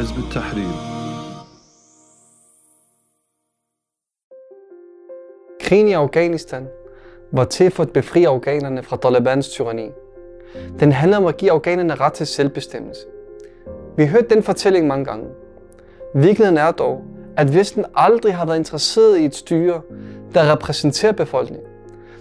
حزب التحرير Krigen i Afghanistan var til for at befri afghanerne fra Talibans tyranni. Den handler om at give afghanerne ret til selvbestemmelse. Vi har hørt den fortælling mange gange. Virkeligheden er dog, at Vesten aldrig har været interesseret i et styre, der repræsenterer befolkningen.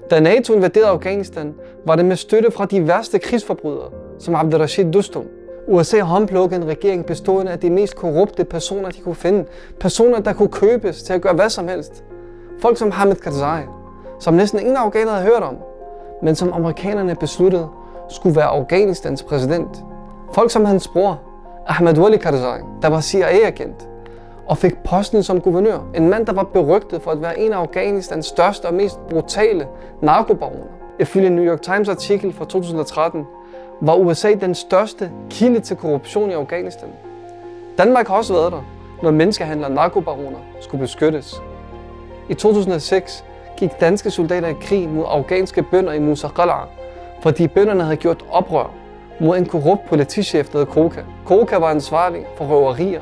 Da NATO invaderede Afghanistan, var det med støtte fra de værste krigsforbrydere, som Abdurrashid Dostum. USA håndplukkede en regering bestående af de mest korrupte personer, de kunne finde. Personer, der kunne købes til at gøre hvad som helst. Folk som Hamid Karzai, som næsten ingen afghaner havde hørt om, men som amerikanerne besluttede skulle være Afghanistans præsident. Folk som hans bror, Ahmad Wali Karzai, der var CIA-agent, og fik posten som guvernør. En mand, der var berygtet for at være en af Afghanistans største og mest brutale narkobaroner. Ifølge New York Times artikel fra 2013 var USA den største kilde til korruption i Afghanistan. Danmark har også været der, når menneskehandlere og narkobaroner skulle beskyttes. I 2006 gik danske soldater i krig mod afghanske bønder i Musa Qala, fordi bønderne havde gjort oprør mod en korrupt politichef, der hed Koka. Koka var ansvarlig for røverier,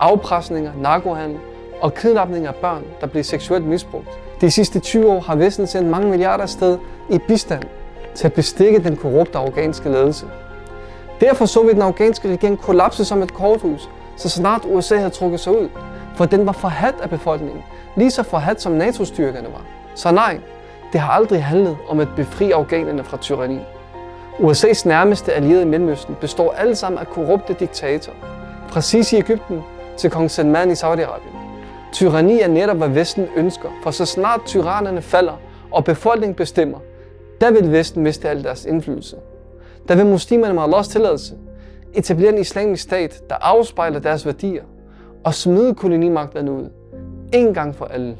afpresninger, narkohandel og kidnapning af børn, der blev seksuelt misbrugt. De sidste 20 år har Vesten sendt mange milliarder sted i bistand til at bestikke den korrupte afghanske ledelse. Derfor så vi den afghanske regering kollapse som et korthus, så snart USA havde trukket sig ud, for den var forhat af befolkningen, lige så forhat som NATO-styrkerne var. Så nej, det har aldrig handlet om at befri afghanerne fra tyranni. USA's nærmeste allierede i Mellemøsten består alle sammen af korrupte diktatorer. Fra Sisi i Ægypten til kong Salman i Saudi-Arabien. Tyranni er netop, hvad Vesten ønsker, for så snart tyrannerne falder og befolkningen bestemmer, der vil Vesten miste al deres indflydelse. Der vil muslimerne med Allahs tilladelse etablere en islamisk stat, der afspejler deres værdier og smide kolonimagterne ud. En gang for alle.